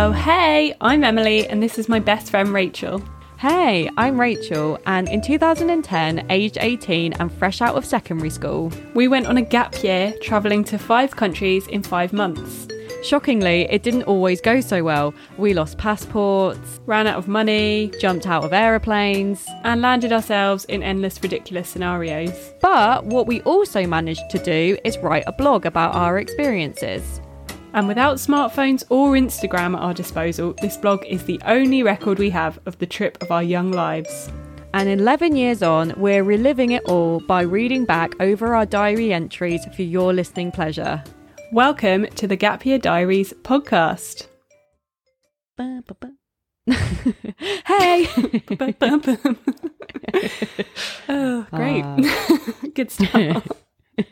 Oh, hey, I'm Emily, and this is my best friend Rachel. Hey, I'm Rachel, and in 2010, aged 18 and fresh out of secondary school, We went on a gap year, travelling to five countries in five months. shockingly, it didn't always go so well. We lost passports, Ran out of money, jumped out of aeroplanes, and landed ourselves in endless ridiculous scenarios. but what we also managed to do is write a blog about our experiences. And without smartphones or Instagram at our disposal, this blog is the only record we have of the trip of our young lives. And 11 years on, we're reliving it all by reading back over our diary entries for your listening pleasure. Welcome to the Gap Year Diaries podcast. hey! oh, great. Ah. Good start.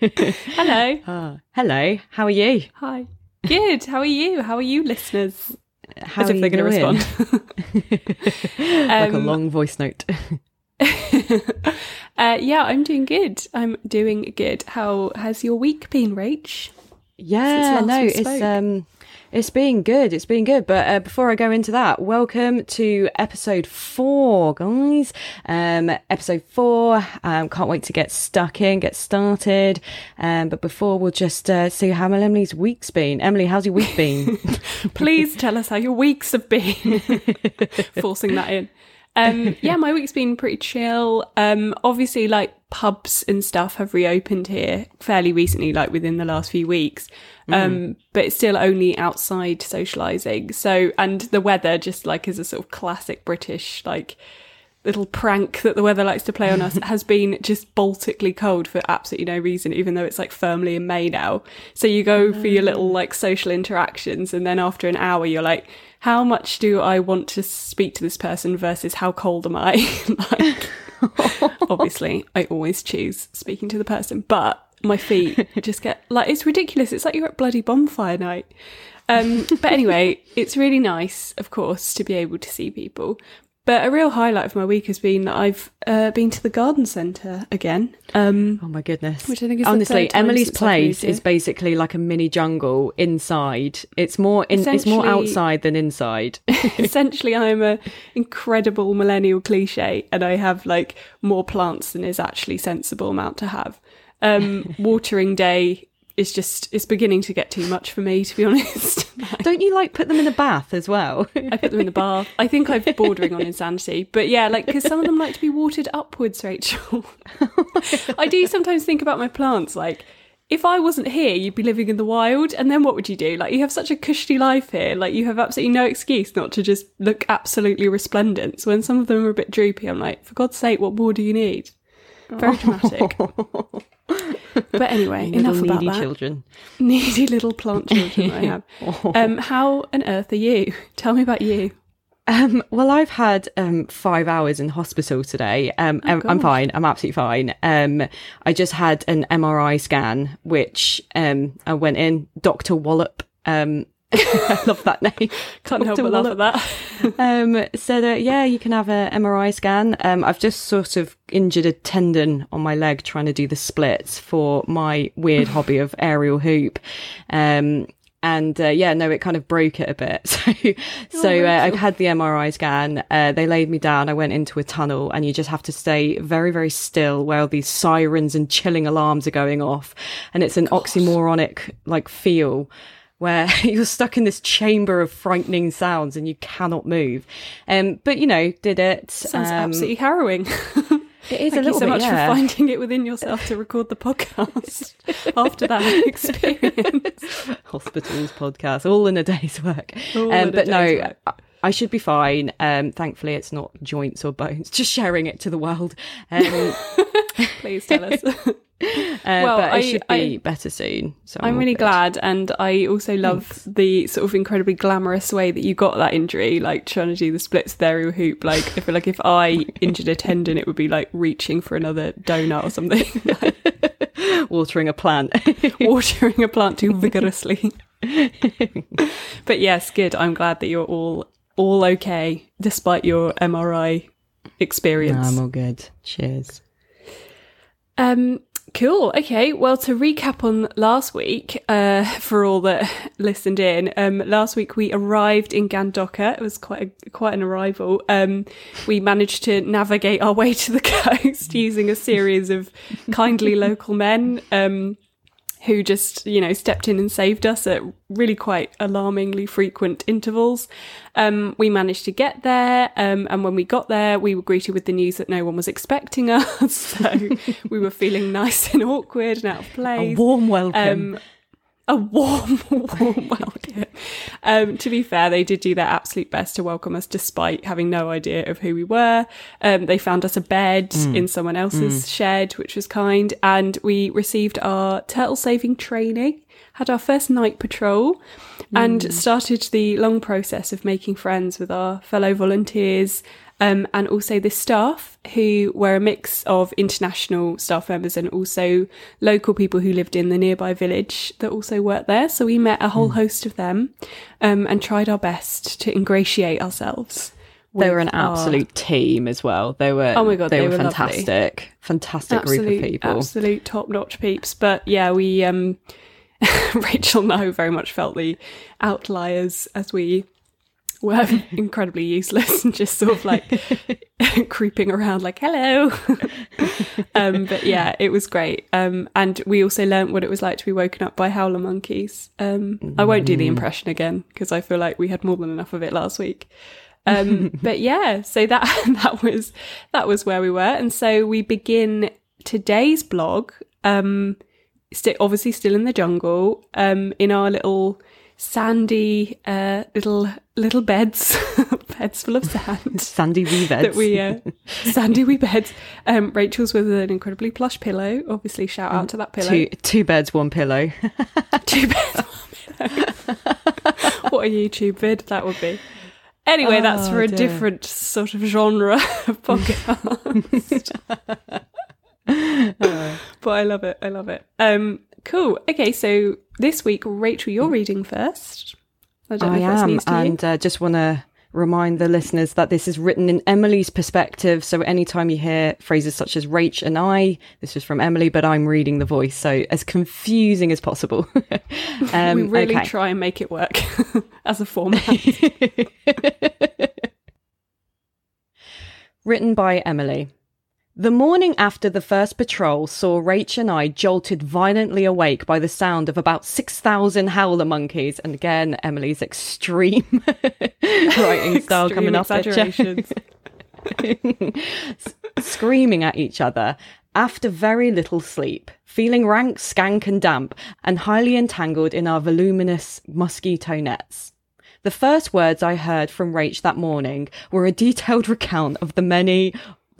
Hello. Ah, hello, how are you? Hi. Good. How are you? How are you, listeners? How As are if they're going to respond. like a Um, long voice note. uh, yeah, I'm doing good. I'm doing good. How has your week been, Rach? Yeah, no, it's um, it's been good. It's been good. But uh, before I go into that, welcome to episode four, guys. Um, episode four. Um, can't wait to get stuck in, get started. Um, but before we'll just uh, see how Emily's week's been. Emily, how's your week been? Please tell us how your weeks have been. Forcing that in. Um, yeah, my week's been pretty chill. Um, obviously, like pubs and stuff have reopened here fairly recently, like within the last few weeks. Um, but it's still only outside socializing. So, and the weather just like is a sort of classic British, like little prank that the weather likes to play on us has been just Baltically cold for absolutely no reason, even though it's like firmly in May now. So you go for your little like social interactions, and then after an hour, you're like, how much do I want to speak to this person versus how cold am I? like, obviously, I always choose speaking to the person, but my feet just get like it's ridiculous. It's like you're at bloody bonfire night. Um, but anyway, it's really nice, of course, to be able to see people. But a real highlight of my week has been that I've uh, been to the garden centre again. Um, oh my goodness! Which I think is the honestly, third Emily's since place is basically like a mini jungle inside. It's more in, it's more outside than inside. essentially I'm a incredible millennial cliche and I have like more plants than is actually sensible amount to have. Um watering day is just it's beginning to get too much for me to be honest. Don't you like put them in a bath as well? I put them in the bath. I think I'm bordering on insanity. But yeah, like because some of them like to be watered upwards, Rachel. I do sometimes think about my plants like if I wasn't here, you'd be living in the wild, and then what would you do? Like, you have such a cushy life here. Like, you have absolutely no excuse not to just look absolutely resplendent. So when some of them are a bit droopy, I'm like, for God's sake, what more do you need? Very dramatic. but anyway, Little enough about needy that. children. Needy little plant children I have. Um, how on earth are you? Tell me about you. Um, well, I've had um, five hours in hospital today. Um, I'm, I'm fine. I'm absolutely fine. Um, I just had an MRI scan, which um, I went in. Doctor Wallop. I love that name. Can't help but laugh at that. um, said, uh, yeah, you can have a MRI scan. Um, I've just sort of injured a tendon on my leg trying to do the splits for my weird hobby of aerial hoop. Um, and uh, yeah, no, it kind of broke it a bit. So, so uh, I had the MRI scan. Uh, they laid me down. I went into a tunnel, and you just have to stay very, very still while these sirens and chilling alarms are going off. And it's an oxymoronic like feel where you're stuck in this chamber of frightening sounds and you cannot move. Um, but you know, did it. Sounds um, absolutely harrowing. It is Thank a you so bit, much yeah. for finding it within yourself to record the podcast after that experience. Hospitals podcast, all in a day's work. All in a um, but no, work. I, I should be fine. Um, thankfully, it's not joints or bones. Just sharing it to the world. Um, Please tell us. uh, Well, but I- it should be I- better soon. So I'm all really good. glad, and I also love the sort of incredibly glamorous way that you got that injury, like trying to do the splits with aerial hoop. Like, I feel like if I injured a tendon, it would be like reaching for another donut or something, Watering a plant. watering a plant too vigorously. but yes, good. I'm glad that you're all all okay despite your MRI No, experience. I'm all good. Cheers. Um, Cool. Okay. Well, to recap on last week, uh, for all that listened in, um, last week we arrived in Gandoca. It was quite a, quite an arrival. Um, we managed to navigate our way to the coast using a series of kindly local men. Um, who just, you know, stepped in and saved us at really quite alarmingly frequent intervals. Um, we managed to get there, um, and when we got there, we were greeted with the news that no one was expecting us. So we were feeling nice and awkward and out of place. A warm welcome. Um, a warm, warm welcome. Um, to be fair, they did do their absolute best to welcome us despite having no idea of who we were. Um, they found us a bed in someone else's shed, which was kind, and we received our turtle saving training, had our first night patrol, and started the long process of making friends with our fellow volunteers. Um, and also the staff who were a mix of international staff members and also local people who lived in the nearby village that also worked there. So we met a whole host of them um, and tried our best to ingratiate ourselves. They were an our- absolute team as well. They were. Oh my God, they, they were, were lovely. fantastic. Fantastic absolute, group of people. absolute top notch peeps. But yeah, we um, Rachel and I very much felt the outliers as we were incredibly useless and just sort of like creeping around like hello. um, but yeah, it was great. Um, and we also learnt what it was like to be woken up by howler monkeys. Um, I won't do the impression again because I feel like we had more than enough of it last week. Um, but yeah, so that that was that was where we were, and so we begin today's blog. Um, st- obviously still in the jungle, um, in our little sandy uh, little little beds, beds full of sand Sandy V beds. that we uh, sandy wee beds. Um, Rachel's with an incredibly plush pillow. Obviously, shout out to that pillow. two two beds, one pillow. Two beds. one pillow. what a YouTube vid that would be. Anyway, that's Oh, for a dear. different sort of genre of podcast. but I love it. I love it. Um, cool. Okay, so this week, Rachel, you're reading first. I don't I am, and uh, just want to remind the listeners that this is written in Emily's perspective. So anytime you hear phrases such as "Rach" and "I," this is from Emily, but I'm reading the voice, so as confusing as possible. um, we really okay. try and make it work as a format. Written by Emily. The morning after the first patrol saw Rach and I jolted violently awake by the sound of about 6,000 howler monkeys. And again, Emily's extreme writing style Extreme coming off there, exaggerations. screaming at each other after very little sleep, feeling rank, skank, and damp, and highly entangled in our voluminous mosquito nets. The first words I heard from Rach that morning were a detailed recount of the many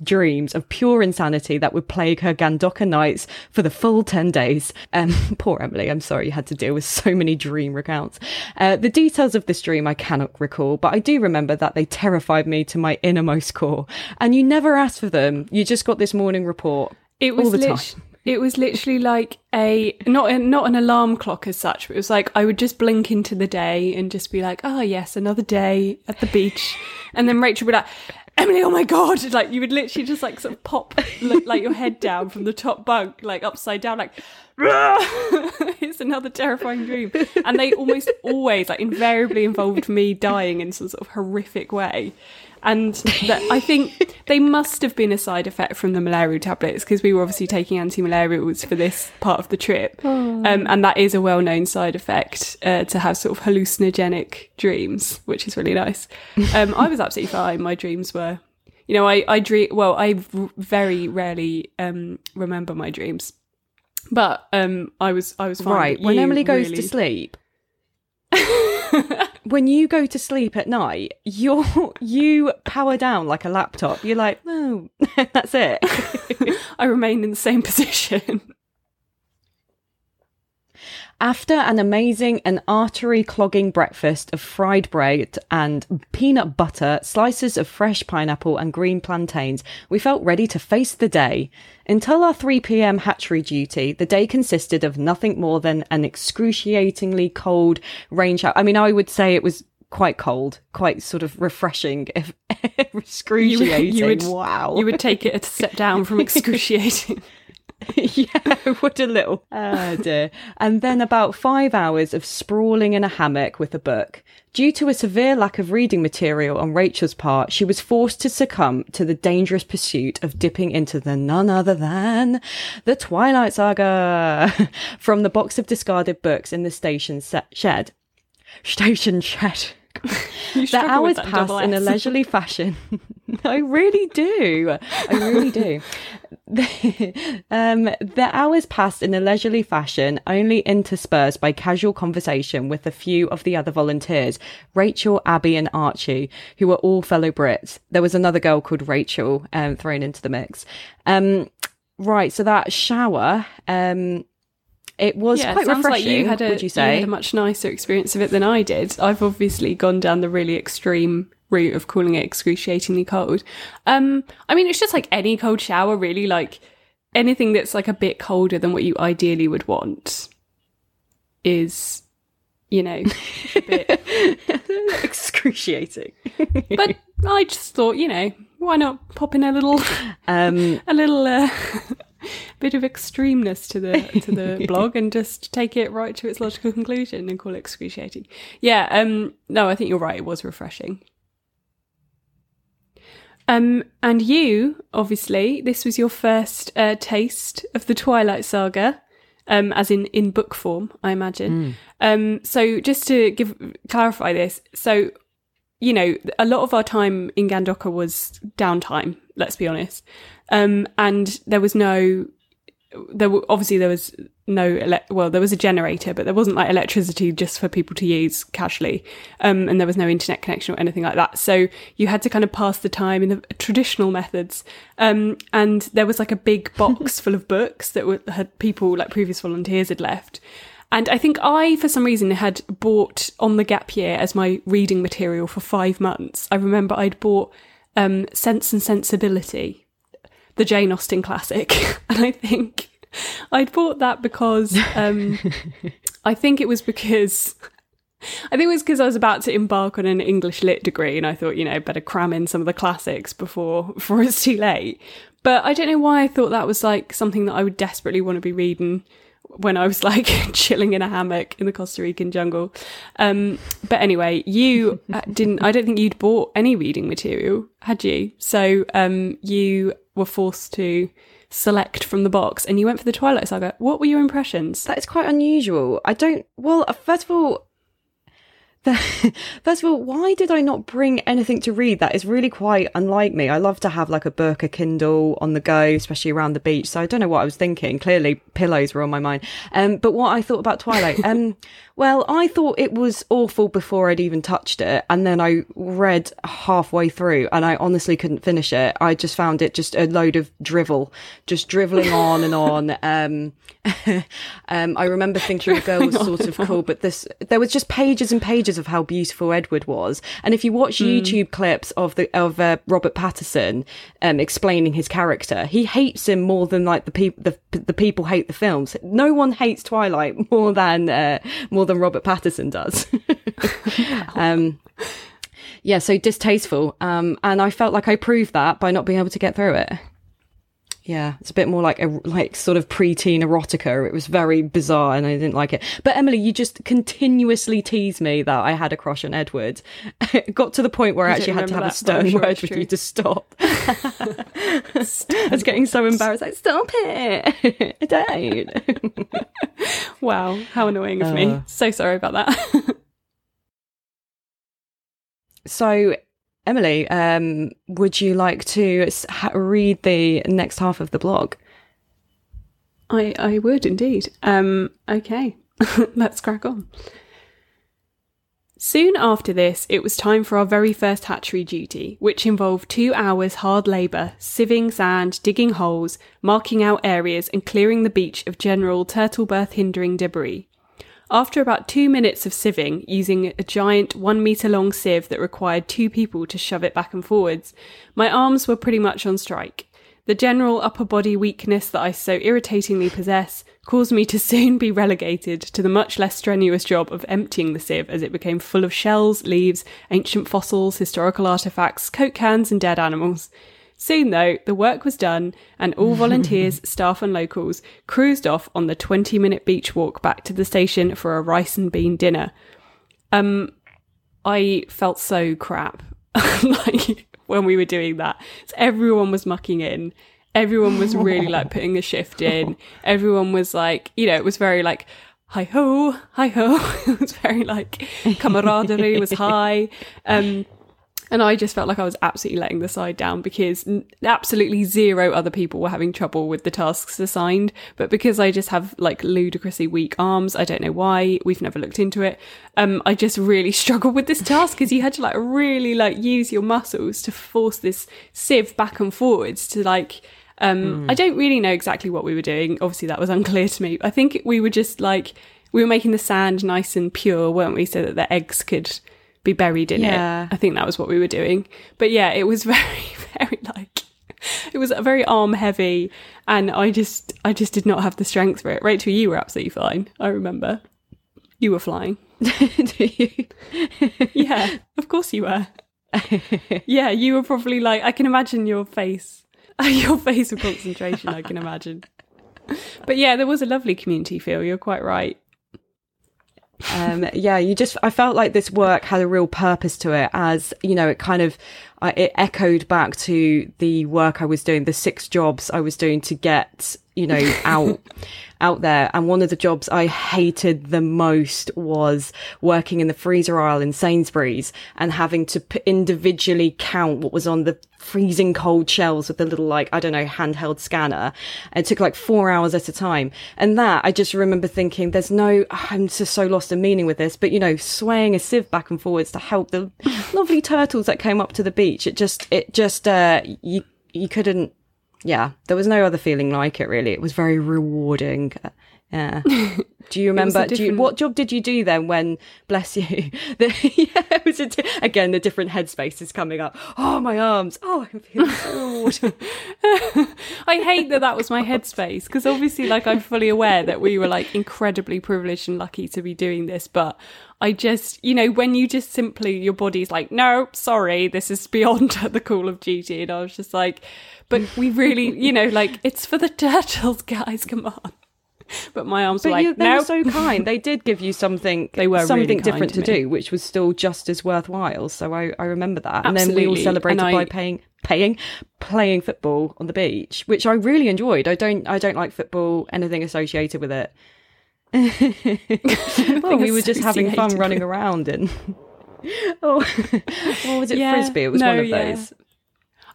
dreams of pure insanity that would plague her Gandoca nights for the full 10 days. Um, poor Emily, I'm sorry you had to deal with so many dream recounts. Uh, the details of this dream I cannot recall, but I do remember that they terrified me to my innermost core. And you never asked for them. You just got this morning report. It was all the lit- time. It was literally like a not a, not an alarm clock as such, but it was like I would just blink into the day and just be like, "Oh yes, another day at the beach," and then Rachel would be like, "Emily, oh my god!" Like you would literally just like sort of pop like your head down from the top bunk, like upside down, like. it's another terrifying dream, and they almost always, like, invariably involved me dying in some sort of horrific way and that I think they must have been a side effect from the malaria tablets because we were obviously taking anti-malarials for this part of the trip, um, and that is a well-known side effect uh, to have sort of hallucinogenic dreams, which is really nice. Um, I was absolutely fine. My dreams were, you know, I I dream well. I very rarely um, remember my dreams, but um, I was I was fine. Right. When Emily goes really- to sleep, when you go to sleep at night, you you power down like a laptop. You're like, no, that's it. I remain in the same position. After an amazing and artery clogging breakfast of fried bread and peanut butter, slices of fresh pineapple, and green plantains, we felt ready to face the day. Until our 3 pm hatchery duty, the day consisted of nothing more than an excruciatingly cold rain shower. I mean, I would say it was quite cold, quite sort of refreshing, if excruciating. would- wow. You would take it a step down from excruciating. yeah, would a little. Oh dear. And then about five hours of sprawling in a hammock with a book. Due to a severe lack of reading material on Rachel's part, she was forced to succumb to the dangerous pursuit of dipping into the none other than the Twilight Saga from the box of discarded books in the station shed. Station shed. the hours pass in a leisurely fashion. I really do. I really do. um, the hours passed in a leisurely fashion, only interspersed by casual conversation with a few of the other volunteers, Rachel, Abby, and Archie, who were all fellow Brits. There was another girl called Rachel um, thrown into the mix. Um, right, so that shower, um, it was yeah, quite it refreshing. Like you had a, would you say? You had a much nicer experience of it than I did. I've obviously gone down the really extreme route of calling it excruciatingly cold. Um, I mean, it's just like any cold shower, really. Like anything that's like a bit colder than what you ideally would want is, you know, a bit excruciating. but I just thought, you know, why not pop in a little, um, a little. Uh, bit of extremeness to the to the blog and just take it right to its logical conclusion and call it excruciating. Yeah, um no, I think you're right, it was refreshing. Um and you, obviously, this was your first uh, taste of the Twilight Saga. Um, as in in book form, I imagine. Mm. Um, so just to give clarify this, so you know, a lot of our time in Gandoca was downtime. Let's be honest. Um, and there was no, there were, obviously there was no, ele- well, there was a generator, but there wasn't like electricity just for people to use casually. Um, and there was no internet connection or anything like that. So you had to kind of pass the time in the traditional methods. Um, and there was like a big box full of books that were, had people like previous volunteers had left. And I think I, for some reason, had bought on the gap year as my reading material for five months. I remember I'd bought um, Sense and Sensibility the Jane Austen classic. and I think I'd bought that because um, I think it was because I think it was because I was about to embark on an English lit degree, and I thought, you know, better cram in some of the classics before before it's too late. But I don't know why I thought that was like something that I would desperately want to be reading when I was like chilling in a hammock in the Costa Rican jungle. Um, but anyway, you uh, didn't. I don't think you'd bought any reading material, had you? So um, you were forced to select from the box and you went for the Twilight Saga. What were your impressions? That is quite unusual. I don't, well, uh, first of all, First of all, why did I not bring anything to read? That is really quite unlike me. I love to have like a book, a Kindle on the go, especially around the beach. So I don't know what I was thinking. Clearly, pillows were on my mind. Um, but what I thought about Twilight, um, well, I thought it was awful before I'd even touched it. And then I read halfway through and I honestly couldn't finish it. I just found it just a load of drivel, just driveling on and on. Um, um, I remember thinking the girl was sort of cool, but this, there was just pages and pages of how beautiful Edward was. And if you watch mm. YouTube clips of the, of uh, Robert Pattinson, um, explaining his character, he hates him more than like the people, the, the people hate the films. No one hates Twilight more than, uh, more than Robert Pattinson does. um, yeah, so distasteful. Um, and I felt like I proved that by not being able to get through it. Yeah, it's a bit more like a like sort of preteen erotica. It was very bizarre, and I didn't like it. But Emily, you just continuously tease me that I had a crush on Edward. it got to the point where I, I actually had to have that, a stern sure word with you to stop. I was getting so embarrassed. Like, stop it! I don't. wow, how annoying of uh, me. So sorry about that. so Emily, um, would you like to read the next half of the blog? I I would indeed. Um, okay, let's crack on. Soon after this, it was time for our very first hatchery duty, which involved two hours hard labour, sieving sand, digging holes, marking out areas, and clearing the beach of general turtle birth hindering debris. After about two minutes of sieving, using a giant one metre long sieve that required two people to shove it back and forwards, my arms were pretty much on strike. The general upper body weakness that I so irritatingly possess caused me to soon be relegated to the much less strenuous job of emptying the sieve as it became full of shells, leaves, ancient fossils, historical artifacts, coke cans, and dead animals. Soon, though, the work was done, and all volunteers, staff, and locals cruised off on the 20 minute beach walk back to the station for a rice and bean dinner. Um, I felt so crap like when we were doing that. So everyone was mucking in. Everyone was really like putting a shift in. Everyone was like, you know, it was very like, hi ho, hi ho. it was very like camaraderie was high. Um, and I just felt like I was absolutely letting the side down because absolutely zero other people were having trouble with the tasks assigned. But because I just have like ludicrously weak arms, I don't know why, we've never looked into it. Um, I just really struggled with this task because you had to like really like use your muscles to force this sieve back and forwards to like, um, I don't really know exactly what we were doing. Obviously that was unclear to me. I think we were just like, we were making the sand nice and pure, weren't we? So that the eggs could be buried in Yeah. it. I think that was what we were doing. But yeah, it was very, very like it was very arm heavy and I just I just did not have the strength for it. Rachel, you were absolutely fine. I remember. You were flying. Do you? Yeah, of course you were. Yeah, you were probably like I can imagine your face. Your face of concentration, I can imagine. But yeah, there was a lovely community feel. You're quite right. Um, yeah, you just, I felt like this work had a real purpose to it as, you know, it kind of, I it echoed back to the work I was doing, the six jobs I was doing to get, you know, out, out there. And one of the jobs I hated the most was working in the freezer aisle in Sainsbury's and having to p- individually count what was on the freezing cold shells with the little, like, I don't know, handheld scanner. And it took like four hours at a time. And that I just remember thinking, there's no, I'm just so lost in meaning with this, but you know, swaying a sieve back and forwards to help the lovely turtles that came up to the beach. It just, it just, uh, you, you couldn't, yeah, there was no other feeling like it really. It was very rewarding. Yeah. Do you remember? Do you, what job did you do then? When bless you, the, yeah, it was a di- again the different headspace is coming up. Oh my arms! Oh, I'm feeling so. I hate that that was my headspace because obviously, like, I'm fully aware that we were like incredibly privileged and lucky to be doing this. But I just, you know, when you just simply, your body's like, no, sorry, this is beyond the call of duty. And I was just like, but we really, you know, like, it's for the turtles, guys, come on. But my arms were But like, you, they no, were so kind. They did give you something. They were something kind different to to, do, which was still just as worthwhile. So I, I remember that. Absolutely. And then we all celebrated I- by paying, paying, playing football on the beach, which I really enjoyed. I don't, I don't like football, anything associated with it. well, oh, we were just having fun running around and. Oh, what was it? Yeah, Frisbee. It was no, one of yeah. those.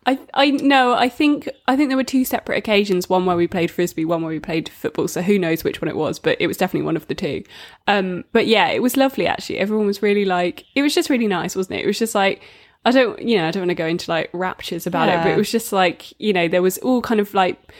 I I no, I think I think there were two separate occasions, one where we played frisbee, one where we played football, so who knows which one it was, but it was definitely one of the two. Um but yeah, it was lovely actually. Everyone was really like it was just really nice, wasn't it? It was just like I don't you know, I don't want to go into like raptures about it, but it was just like, you know, there was all kind of like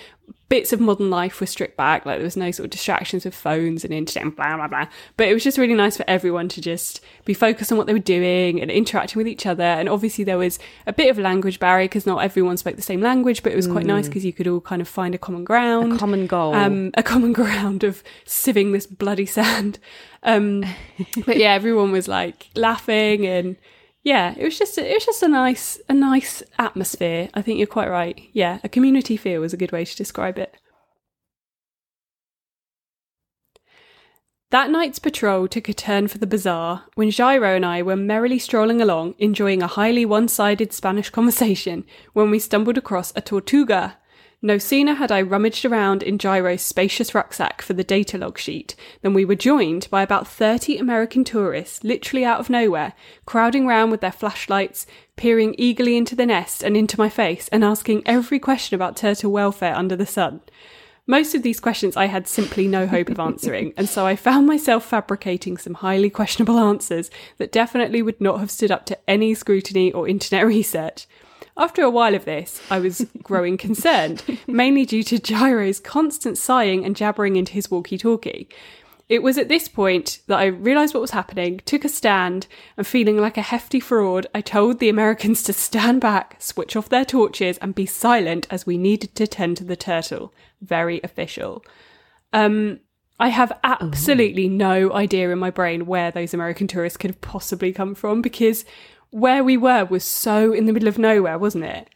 bits of modern life were stripped back. Like there was no sort of distractions with phones and internet and blah blah blah. But it was just really nice for everyone to just be focused on what they were doing and interacting with each other. And obviously there was a bit of a language barrier because not everyone spoke the same language, but it was quite nice because you could all kind of find a common ground. A Common goal. Um, a common ground of sieving this bloody sand. Um, but yeah, everyone was like laughing and yeah, it was just a, it was just a nice a nice atmosphere. I think you're quite right. Yeah, a community feel is a good way to describe it. That night's patrol took a turn for the bizarre when Jairo and I were merrily strolling along, enjoying a highly one sided Spanish conversation, when we stumbled across a tortuga. No sooner had I rummaged around in Jairo's spacious rucksack for the data log sheet than we were joined by about 30 American tourists, literally out of nowhere, crowding round with their flashlights, peering eagerly into the nest and into my face, and asking every question about turtle welfare under the sun. Most of these questions I had simply no hope of answering, and so I found myself fabricating some highly questionable answers that definitely would not have stood up to any scrutiny or internet research. After a while of this, I was growing concerned, mainly due to Jairo's constant sighing and jabbering into his walkie talkie. It was at this point that I realised what was happening, took a stand, and feeling like a hefty fraud, I told the Americans to stand back, switch off their torches, and be silent as we needed to tend to the turtle. Very official. Um, I have absolutely no idea in my brain where those American tourists could have possibly come from because where we were was so in the middle of nowhere, wasn't it?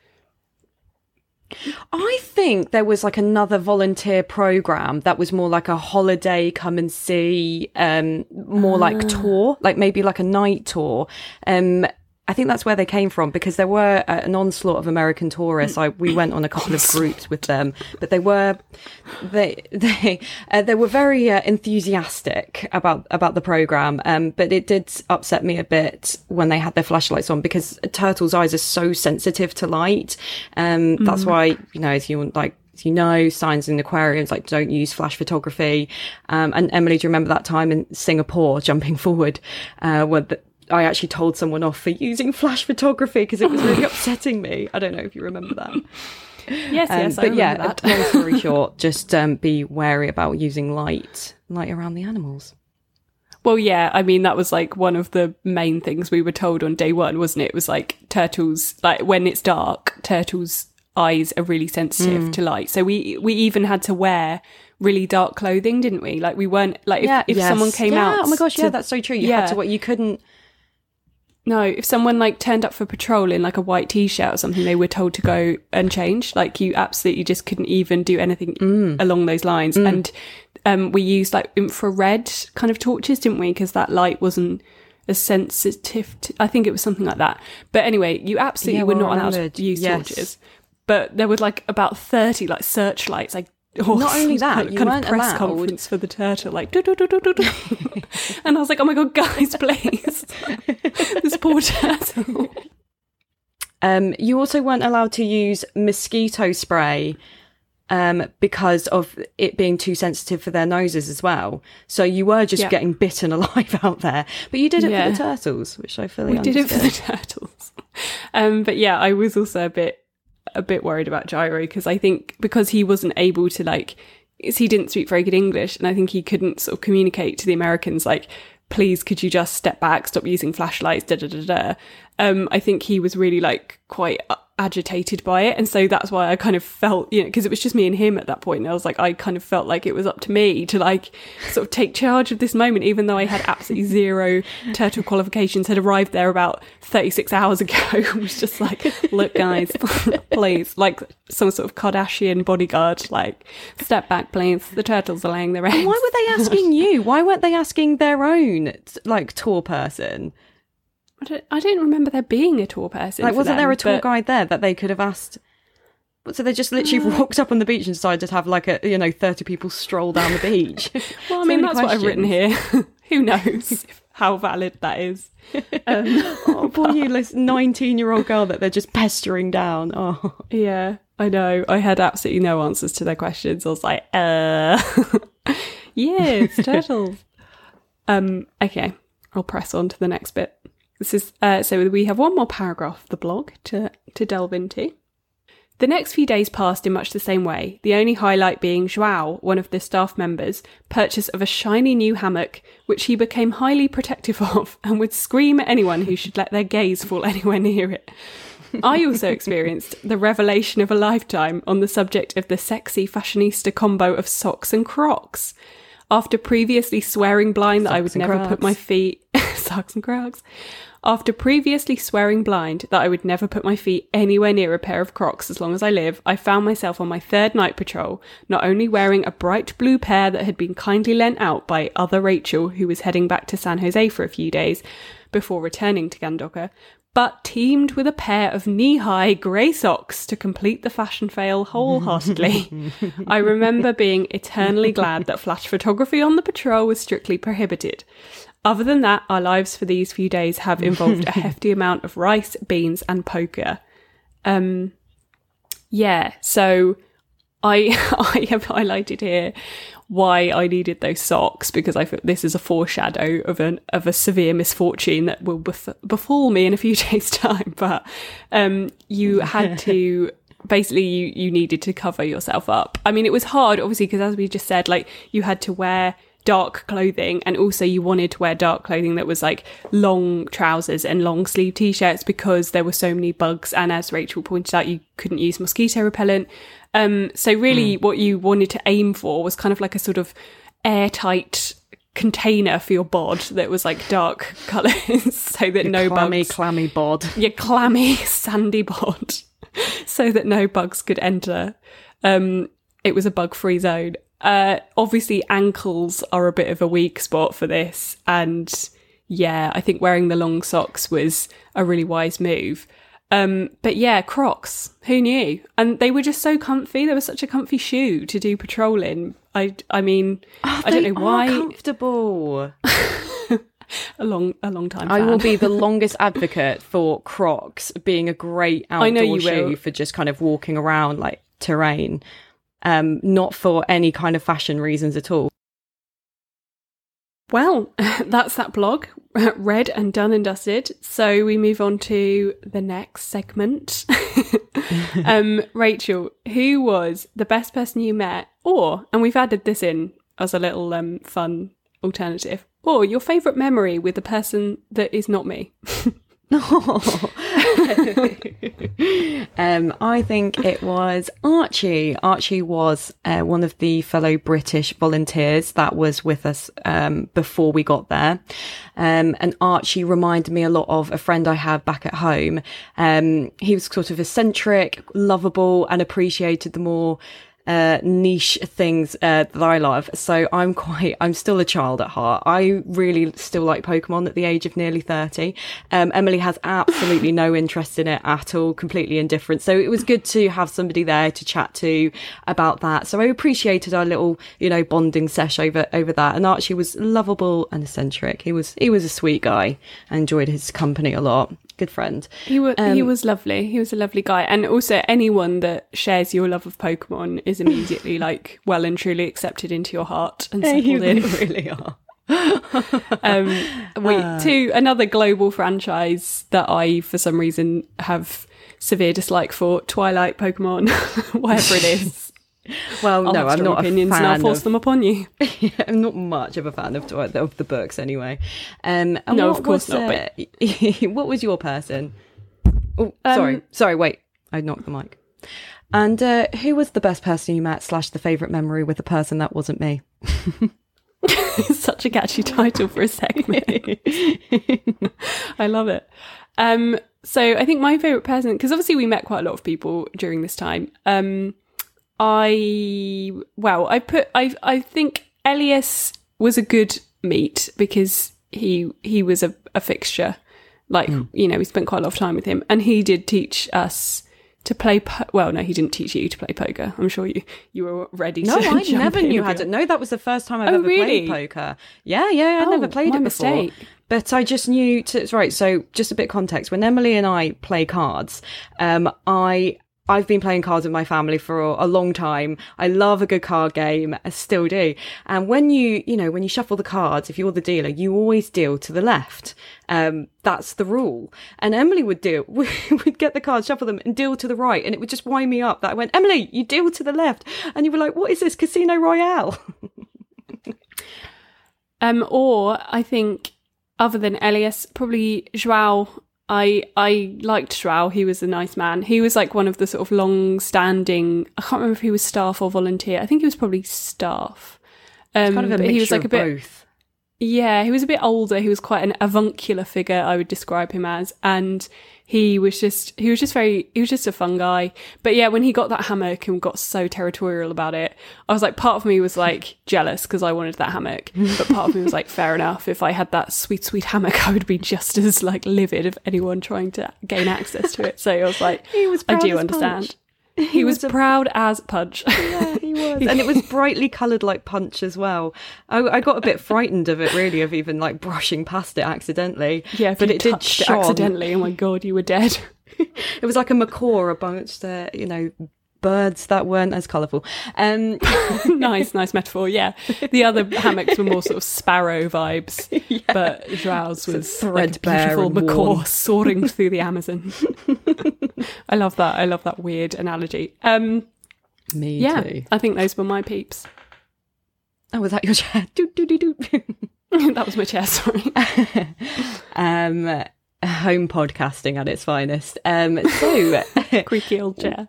I think there was like another volunteer program that was more like a holiday come and see, um, more like tour, like maybe like a night tour. Um, I think that's where they came from because there were uh, an onslaught of American tourists. I, we went on a couple of groups with them, but they were they they uh, they were very uh, enthusiastic about about the program. Um, but it did upset me a bit when they had their flashlights on because turtles' eyes are so sensitive to light. Um, that's why you know if you like you know, signs in aquariums like don't use flash photography. Um, and Emily, do you remember that time in Singapore, jumping forward, uh, where the, I actually told someone off for using flash photography because it was really upsetting me. I don't know if you remember that. Yes, Um, yes, I but remember yeah, that. long story short, just um, be wary about using light, light around the animals. Well, yeah, I mean that was like one of the main things we were told on day one, wasn't it? It was like turtles, like when it's dark, turtles' eyes are really sensitive Mm. to light. So we we even had to wear really dark clothing, didn't we? Like we weren't like if, if yes. someone came Yeah, out. Oh my gosh, yeah, that's so true. You yeah. had to what you couldn't. No, if someone like turned up for patrol in like a white t-shirt or something, they were told to go and change. Like you absolutely just couldn't even do anything Mm. along those lines. And um, we used like infrared kind of torches, didn't we? Because that light wasn't as sensitive. To, I think it was something like that. But anyway, you absolutely Yeah, were well not allowed to use Yes. torches. But there was like about thirty like searchlights, like. or Not only that, kind, you kind of weren't press allowed- conference for the turtle, like do do do, and I was like, "Oh my god, guys, please, this poor turtle." Um, you also weren't allowed to use mosquito spray um, because of it being too sensitive for their noses as well. So you were just Yeah. getting bitten alive out there. But you did it Yeah. for the turtles, which I fully we did it for the turtles um but yeah i was also a bit a bit worried about Jairo because i think because he wasn't able to like he didn't speak very good english and i think he couldn't sort of communicate to the americans like please could you just step back stop using flashlights da da da da um i think he was really like quite uh, agitated by it and so that's why i kind of felt you know because it was just me and him at that point and i was like i kind of felt like it was up to me to like sort of take charge of this moment even though i had absolutely zero turtle qualifications had arrived there about 36 hours ago it was just like look guys please like some sort of kardashian bodyguard like step back please the turtles are laying their eggs Why were they asking you? Why weren't they asking their own like tour person? I don't, I don't remember there being a tour person Like, wasn't there a tour but- guide there that they could have asked? So they just literally walked up on the beach and decided to have like a you know thirty people stroll down the beach. Well, I mean, many that's what I've written here. Who knows how valid that is? Um, oh, poor you, this nineteen-year-old girl that they're just pestering down. Oh, yeah, I know. I had absolutely no answers to their questions. I was like, uh, yes, turtles. um, okay, I'll press on to the next bit. This is uh, so we have one more paragraph of the blog to to delve into. The next few days passed in much the same way, the only highlight being Joao, one of the staff members, purchase of a shiny new hammock, which he became highly protective of and would scream at anyone who should let their gaze fall anywhere near it. I also experienced the revelation of a lifetime on the subject of the sexy fashionista combo of socks and crocs. After previously swearing blind that I would Socks never put my feet socks and crocs. After previously swearing blind that I would never put my feet anywhere near a pair of crocs as long as I live, I found myself on my third night patrol, not only wearing a bright blue pair that had been kindly lent out by other Rachel, who was heading back to San Jose for a few days before returning to Gandoca, but teamed with a pair of knee high grey socks to complete the fashion fail wholeheartedly. I remember being eternally glad that flash photography on the patrol was strictly prohibited. Other than that, our lives for these few days have involved a hefty amount of rice, beans, and poker. Um, yeah, so I I have highlighted here why I needed those socks because I thought this is a foreshadow of an of a severe misfortune that will bef- befall me in a few days' time. But um, you had to basically you you needed to cover yourself up. I mean, it was hard, obviously, because as we just said, like you had to wear dark clothing and also you wanted to wear dark clothing that was like long trousers and long sleeve t-shirts because there were so many bugs and as Rachel pointed out you couldn't use mosquito repellent um so really what you wanted to aim for was kind of like a sort of airtight container for your bod that was like dark colours so that no clammy, bugs clammy bod. your clammy sandy bod so that no bugs could enter. Um, it was a bug-free zone. Uh, obviously, ankles are a bit of a weak spot for this, and yeah, I think wearing the long socks was a really wise move. Um, but yeah, Crocs. Who knew? And they were just so comfy. They were such a comfy shoe to do patrol in. I, I mean, Oh, I don't know are why. comfortable. a long, a long time. I will be the longest advocate for Crocs being a great outdoor know you shoe will. for just kind of walking around like terrain. Um, not for any kind of fashion reasons at all. Well, that's that blog, read and done and dusted. So we move on to the next segment. um, Rachel, who was the best person you met, or, and we've added this in as a little um, fun alternative, or your favourite memory with a person that is not me? um, I think it was Archie. Archie was uh, one of the fellow British volunteers that was with us um, before we got there. Um, and Archie reminded me a lot of a friend I have back at home. Um, he was sort of eccentric, lovable, and appreciated the more uh, niche things uh, that I love. So I'm quite, I'm still a child at heart. I really still like Pokemon at the age of nearly 30. Um, Emily has absolutely no interest in it at all, completely indifferent. So it was good to have somebody there to chat to about that. So I appreciated our little, you know, bonding sesh over, over that. And Archie was lovable and eccentric. He was, he was a sweet guy. I enjoyed his company a lot. Good friend. He was he Um, was lovely. He was a lovely guy, and also anyone that shares your love of Pokemon is immediately like well and truly accepted into your heart and settled in. really are. Um, we Ah. to another global franchise that I, for some reason, have severe dislike for Twilight Pokemon, whatever it is. Well, I'll no, I'm not opinions a fan and I'll force of them upon you. I'm not much of a fan of of the books anyway. Um, and No, of course was, not, uh, what was your person? Oh, sorry, Um, sorry. Wait, I knocked the mic. And uh, who was the best person you met? Slash the favorite memory with the person that wasn't me. Such a catchy title for a segment. I love it. Um, so I think my favorite person, because obviously we met quite a lot of people during this time. Um, I well, I put I I think Elias was a good meet because he he was a, a fixture. Like you know, we spent quite a lot of time with him, and he did teach us to play. Po- well, no, he didn't teach you to play poker. I'm sure you you were ready. No, I never knew how to. No, that was the first time I've Oh, ever really? played poker. Yeah, yeah, I'd Oh, never played it before. mistake. But I just knew to right. So just a bit of context. When Emily and I play cards, um, I I've been playing cards with my family for a, long time. I love a good card game. I still do. And when you you know when you shuffle the cards, if you're the dealer, you always deal to the left. Um, that's the rule. And Emily would do would get the cards, shuffle them, and deal to the right, and it would just wind me up. That I went, Emily, you deal to the left, and you were like, what is this Casino Royale? Um, or I think other than Elias, probably Joao. I I liked Joao. He was a nice man. He was like one of the sort of long-standing. I can't remember if he was staff or volunteer. I think he was probably staff. Um, kind of a he was like of a bit. both. Yeah, he was a bit older. He was quite an avuncular figure, I would describe him as, and he was just he was just very he was just a fun guy. But yeah, when he got that hammock and got so territorial about it, I was like, part of me was like jealous because I wanted that hammock, but part of me was like, fair enough. If I had that sweet sweet hammock, I would be just as like livid of anyone trying to gain access to it. So I was like, He was I do understand. punch. He, was, was a- proud as punch. Yeah, he was. and it was brightly coloured like punch as well. I, I got a bit frightened of it, really, of even like brushing past it accidentally. yeah, but it did it accidentally. Oh my god, you were dead. It was like a macaw amongst, uh, you know, birds that weren't as colourful. Um, nice, nice metaphor. Yeah, the other hammocks were more sort of sparrow vibes, but Joao's was like beautiful macaw soaring through the Amazon. I love that. I love that weird analogy. Um, me yeah, too. I think those were my peeps. Oh, was that your chair? Doo, doo, doo, doo. that was my chair. Sorry. um, home podcasting at its finest. Um, so Creaky old chair.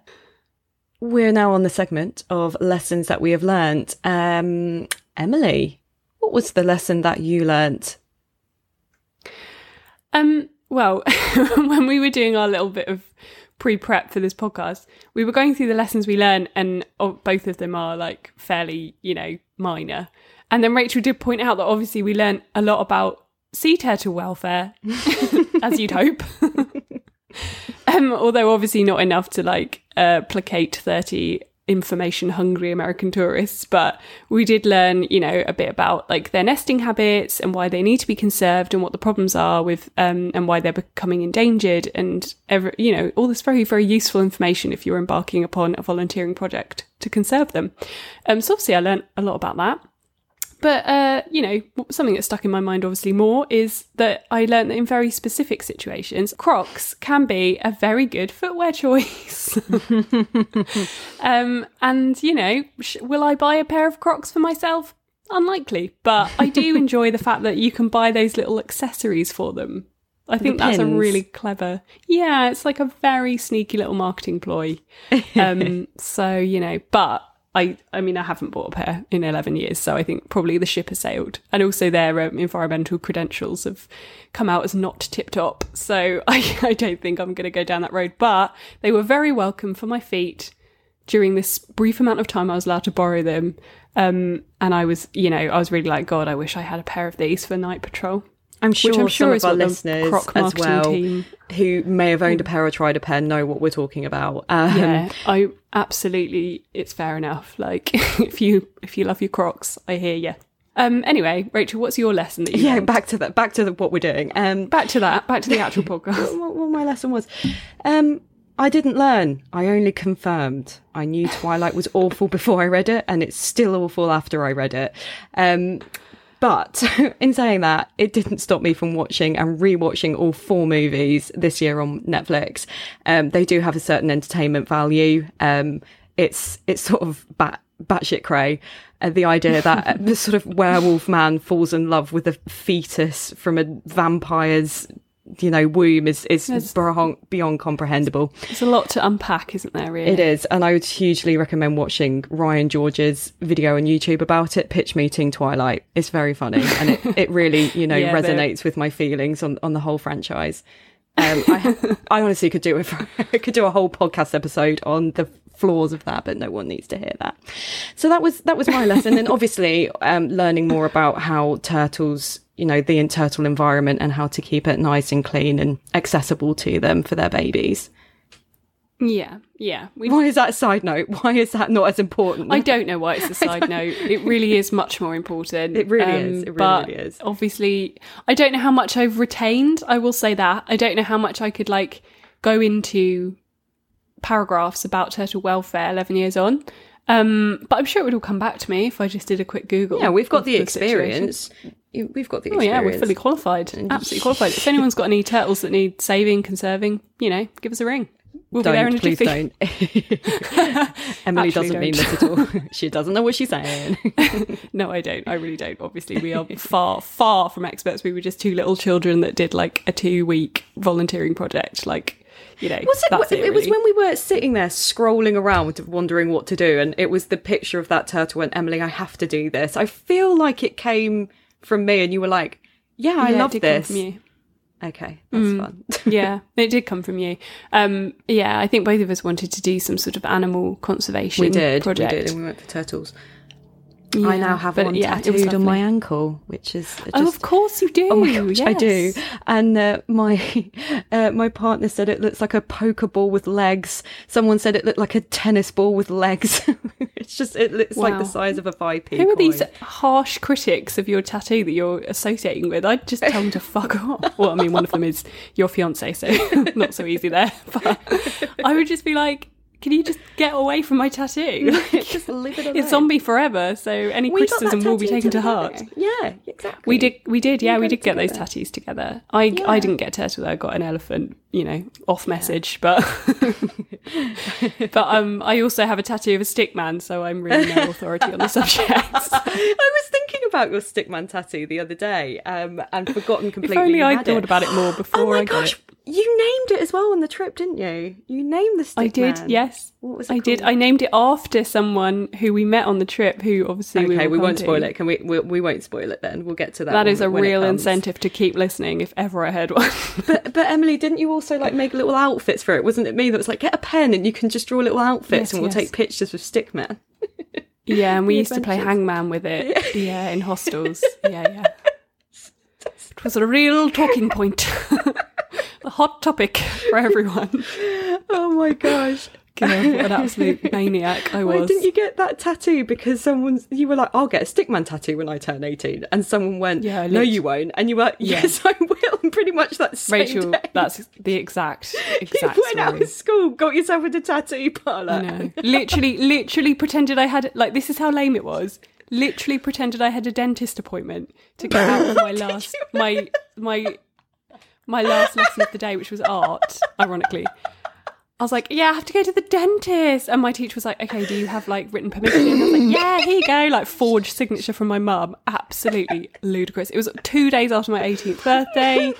we're now on the segment of lessons that we have learnt. Um, Emily, what was the lesson that you learnt? Um, well, when we were doing our little bit of pre-prep for this podcast, we were going through the lessons we learned, and oh, both of them are like fairly, you know, minor. And then Rachel did point out that obviously we learned a lot about sea turtle welfare, as you'd hope. um, although obviously not enough to like uh, placate 30 information hungry American tourists, but we did learn, you know, a bit about like their nesting habits and why they need to be conserved and what the problems are with, um, and why they're becoming endangered and ever, you know, all this very, very useful information if you're embarking upon a volunteering project to conserve them. Um, so obviously I learned a lot about that. But, uh, you know, something that stuck in my mind obviously more is that I learned that in very specific situations, Crocs can be a very good footwear choice. um, and, you know, sh- will I buy a pair of Crocs for myself? Unlikely. But I do enjoy the fact that you can buy those little accessories for them. I think that's a really clever. Yeah, it's like a very sneaky little marketing ploy. Um, so you know, but I, I mean, I haven't bought a pair in eleven years, so I think probably the ship has sailed, and also their um, environmental credentials have come out as not tip top. So I, I don't think I'm going to go down that road. But they were very welcome for my feet during this brief amount of time I was allowed to borrow them. Um, and I was, you know, I was really like, God, I wish I had a pair of these for night patrol. I'm sure, I'm sure some of our listeners Croc as well, team- who may have owned a pair or tried a pair, know what we're talking about. Um, yeah i absolutely it's fair enough like if you if you love your crocs i hear you um anyway rachel what's your lesson that you yeah, learned? back to that. Back to the, what we're doing. Um, back to that back to the actual podcast what, what my lesson was. Um, I didn't learn. I only confirmed. I knew Twilight was awful before I read it, and it's still awful after I read it. Um, but in saying that, it didn't stop me from watching and rewatching all four movies this year on Netflix. Um, they do have a certain entertainment value. Um, it's it's sort of bat batshit cray. Uh, the idea that the sort of werewolf man falls in love with a fetus from a vampire's you know womb is is beyond, beyond comprehensible. It's a lot to unpack isn't there really It is, and I would hugely recommend watching Ryan George's video on YouTube about it, Pitch Meeting Twilight. It's very funny, and it, it really, you know, Yeah, resonates with my feelings on, on the whole franchise. Um, I, I honestly could do it. For, I could do a whole podcast episode on the flaws of that, but no one needs to hear that. So that was that was my lesson, and obviously, um, learning more about how turtles, you know, the turtle environment and how to keep it nice and clean and accessible to them for their babies. yeah yeah we Why is that a side note? Why is that not as important? I don't know why it's a side note. It really is much more important. Um, It really is. It really, but really is. Obviously, I don't know how much I've retained. I will say that. I don't know how much I could like go into paragraphs about turtle welfare 11 years on. Um, but I'm sure it would all come back to me if I just did a quick Google. yeah, we've got of the experience. You- We've got the Oh yeah, we're fully qualified. Absolutely qualified. If anyone's got any turtles that need saving, conserving, you know, give us a ring. We'll be there in a Don't, please jiffy. don't. Emily Actually doesn't mean don't. this at all. she doesn't know what she's saying. No, I don't. I really don't. Obviously, we are far, far from experts. We were just two little children that did like a two week volunteering project. Like, you know, Was it? it, was when we were sitting there scrolling around, wondering what to do, and it was the picture of that turtle. And Emily, I have to do this. I feel like it came from me, and you were like, "Yeah, I Yeah, love this." Okay, that's fun. yeah, it did come from you. Um, yeah, I think both of us wanted to do some sort of animal conservation we did. project. We did, and we went for turtles. Yeah, I now have one yeah, tattooed on my ankle, which is just, Oh, of course you do. Oh my gosh, I do. And uh, my uh, my partner said it looks like a poker ball with legs. Someone said it looked like a tennis ball with legs. it's just it looks like the size of a five p. Who are these harsh critics of your tattoo that you're associating with? I'd just tell them to fuck off. Well, I mean, one of them is your fiance, so not so easy there. But I would just be like, can you just get away from my tattoo? just leave it alone. it's on me forever, so any We criticism will be taken to heart. Yeah, exactly. We did, we did, yeah, We we did get those tattoos together. I, Yeah. I didn't get a turtle though. I got an elephant, you know, off message, but but um, I also have a tattoo of a stick man, so I'm really no authority on the subject. I was thinking about your stick man tattoo the other day, um, and forgotten If completely. only I'd thought it. about it more before Oh my I got gosh! You named it as well on the trip, didn't you? You named the stick I did, man. yes. What was it I did. I named it after someone who we met on the trip, who obviously we, Okay, will we won't spoil it. Can we, we? We won't spoil it then. We'll get to that. That is a real incentive to keep listening if ever I heard one. But but Emily, didn't you also like make little outfits for it? Wasn't it me that was like, get a pen and you can just draw little outfits Yes, and we'll yes. take pictures with Stickman. yeah, and we The used to play hangman with it. Yeah, in hostels. Yeah, yeah. It was a real talking point. Hot topic for everyone. Oh my gosh. God, what an absolute maniac I was. Why didn't you get that tattoo? Because someone's you were like, I'll get a Stickman tattoo when I turn eighteen, and someone went, Yeah, no, you won't, and you were, Yeah. yes, I will. And pretty much that same Rachel, day, that's the exact you exact went out of school, got yourself into tattoo parlor. Know. literally, literally pretended I had like this is how lame it was. Literally pretended I had a dentist appointment to get out of my last my my my last lesson of the day, which was art. Ironically, I was like, "Yeah, I have to go to the dentist," and my teacher was like, "Okay, do you have like written permission?" I was like, "Yeah, here you go." Like forged signature from my mum. Absolutely ludicrous. It was two days after my 18th birthday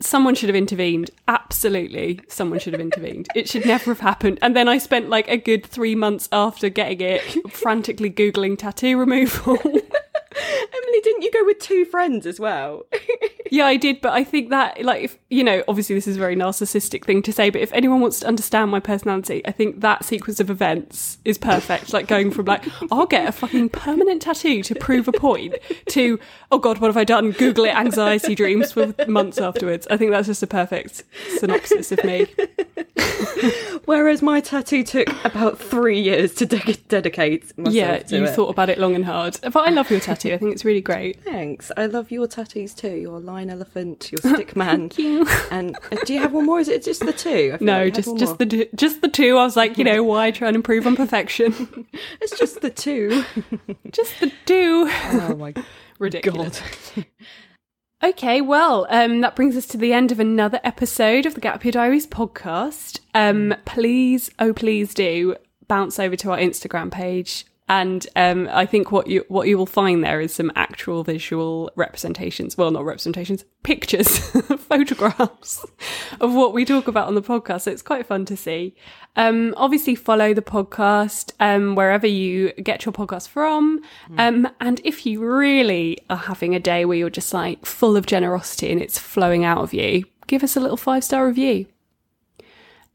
someone should have intervened. Absolutely, someone should have intervened. It should never have happened. And then I spent like a good three months after getting it frantically Googling tattoo removal. Emily, didn't you go with two friends as well? yeah, I did. But I think that, like, if, you know, obviously this is a very narcissistic thing to say, but if anyone wants to understand my personality, I think that sequence of events is perfect. Like going from like, I'll get a fucking permanent tattoo to prove a point to, oh God, what have I done? Google it, anxiety dreams for months afterwards. I think that's just a perfect synopsis of me. Whereas my tattoo took about three years to de- dedicate myself Yeah, to you it. thought about it long and hard. But I love your tattoo. I think it's really great. Thanks. I love your tattoos too. Your elephant, your stick man. you. And uh, do you have one more? Is it just the two? I No, like just just more. the two, just the two. I was like, you know, why try and improve on perfection? It's just the two. just the two. oh my Ridiculous. god. Okay, well, um, that brings us to the end of another episode of the Gap Year Diaries podcast. Um, please, oh please do bounce over to our Instagram page. And um, I think what you what you will find there is some actual visual representations. Well, not representations, pictures, photographs of what we talk about on the podcast. So it's quite fun to see. Um, obviously, follow the podcast um, wherever you get your podcast from. Um, and if you really are having a day where you're just like full of generosity and it's flowing out of you, give us a little five star review.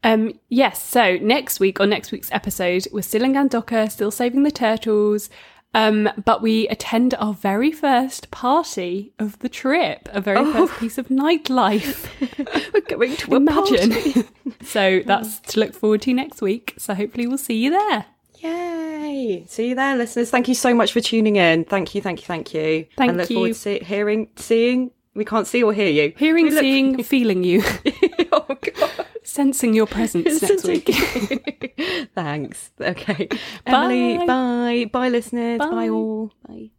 Um, yes, so next week on next week's episode, we're still in Gandoca, still saving the turtles. Um, but we attend our very first party of the trip, a very first piece of nightlife. We're going to a Imagine. party. so that's to look forward to next week. So hopefully we'll see you there. Yay! See you there, listeners. Thank you so much for tuning in. Thank you, thank you, thank you. Thank and look you. forward to see, hearing, seeing. We can't see or hear you. Hearing, look- seeing, feeling you, oh god sensing your presence next week. Thanks. Okay. Emily, bye. Bye, bye listeners. Bye, bye all. Bye.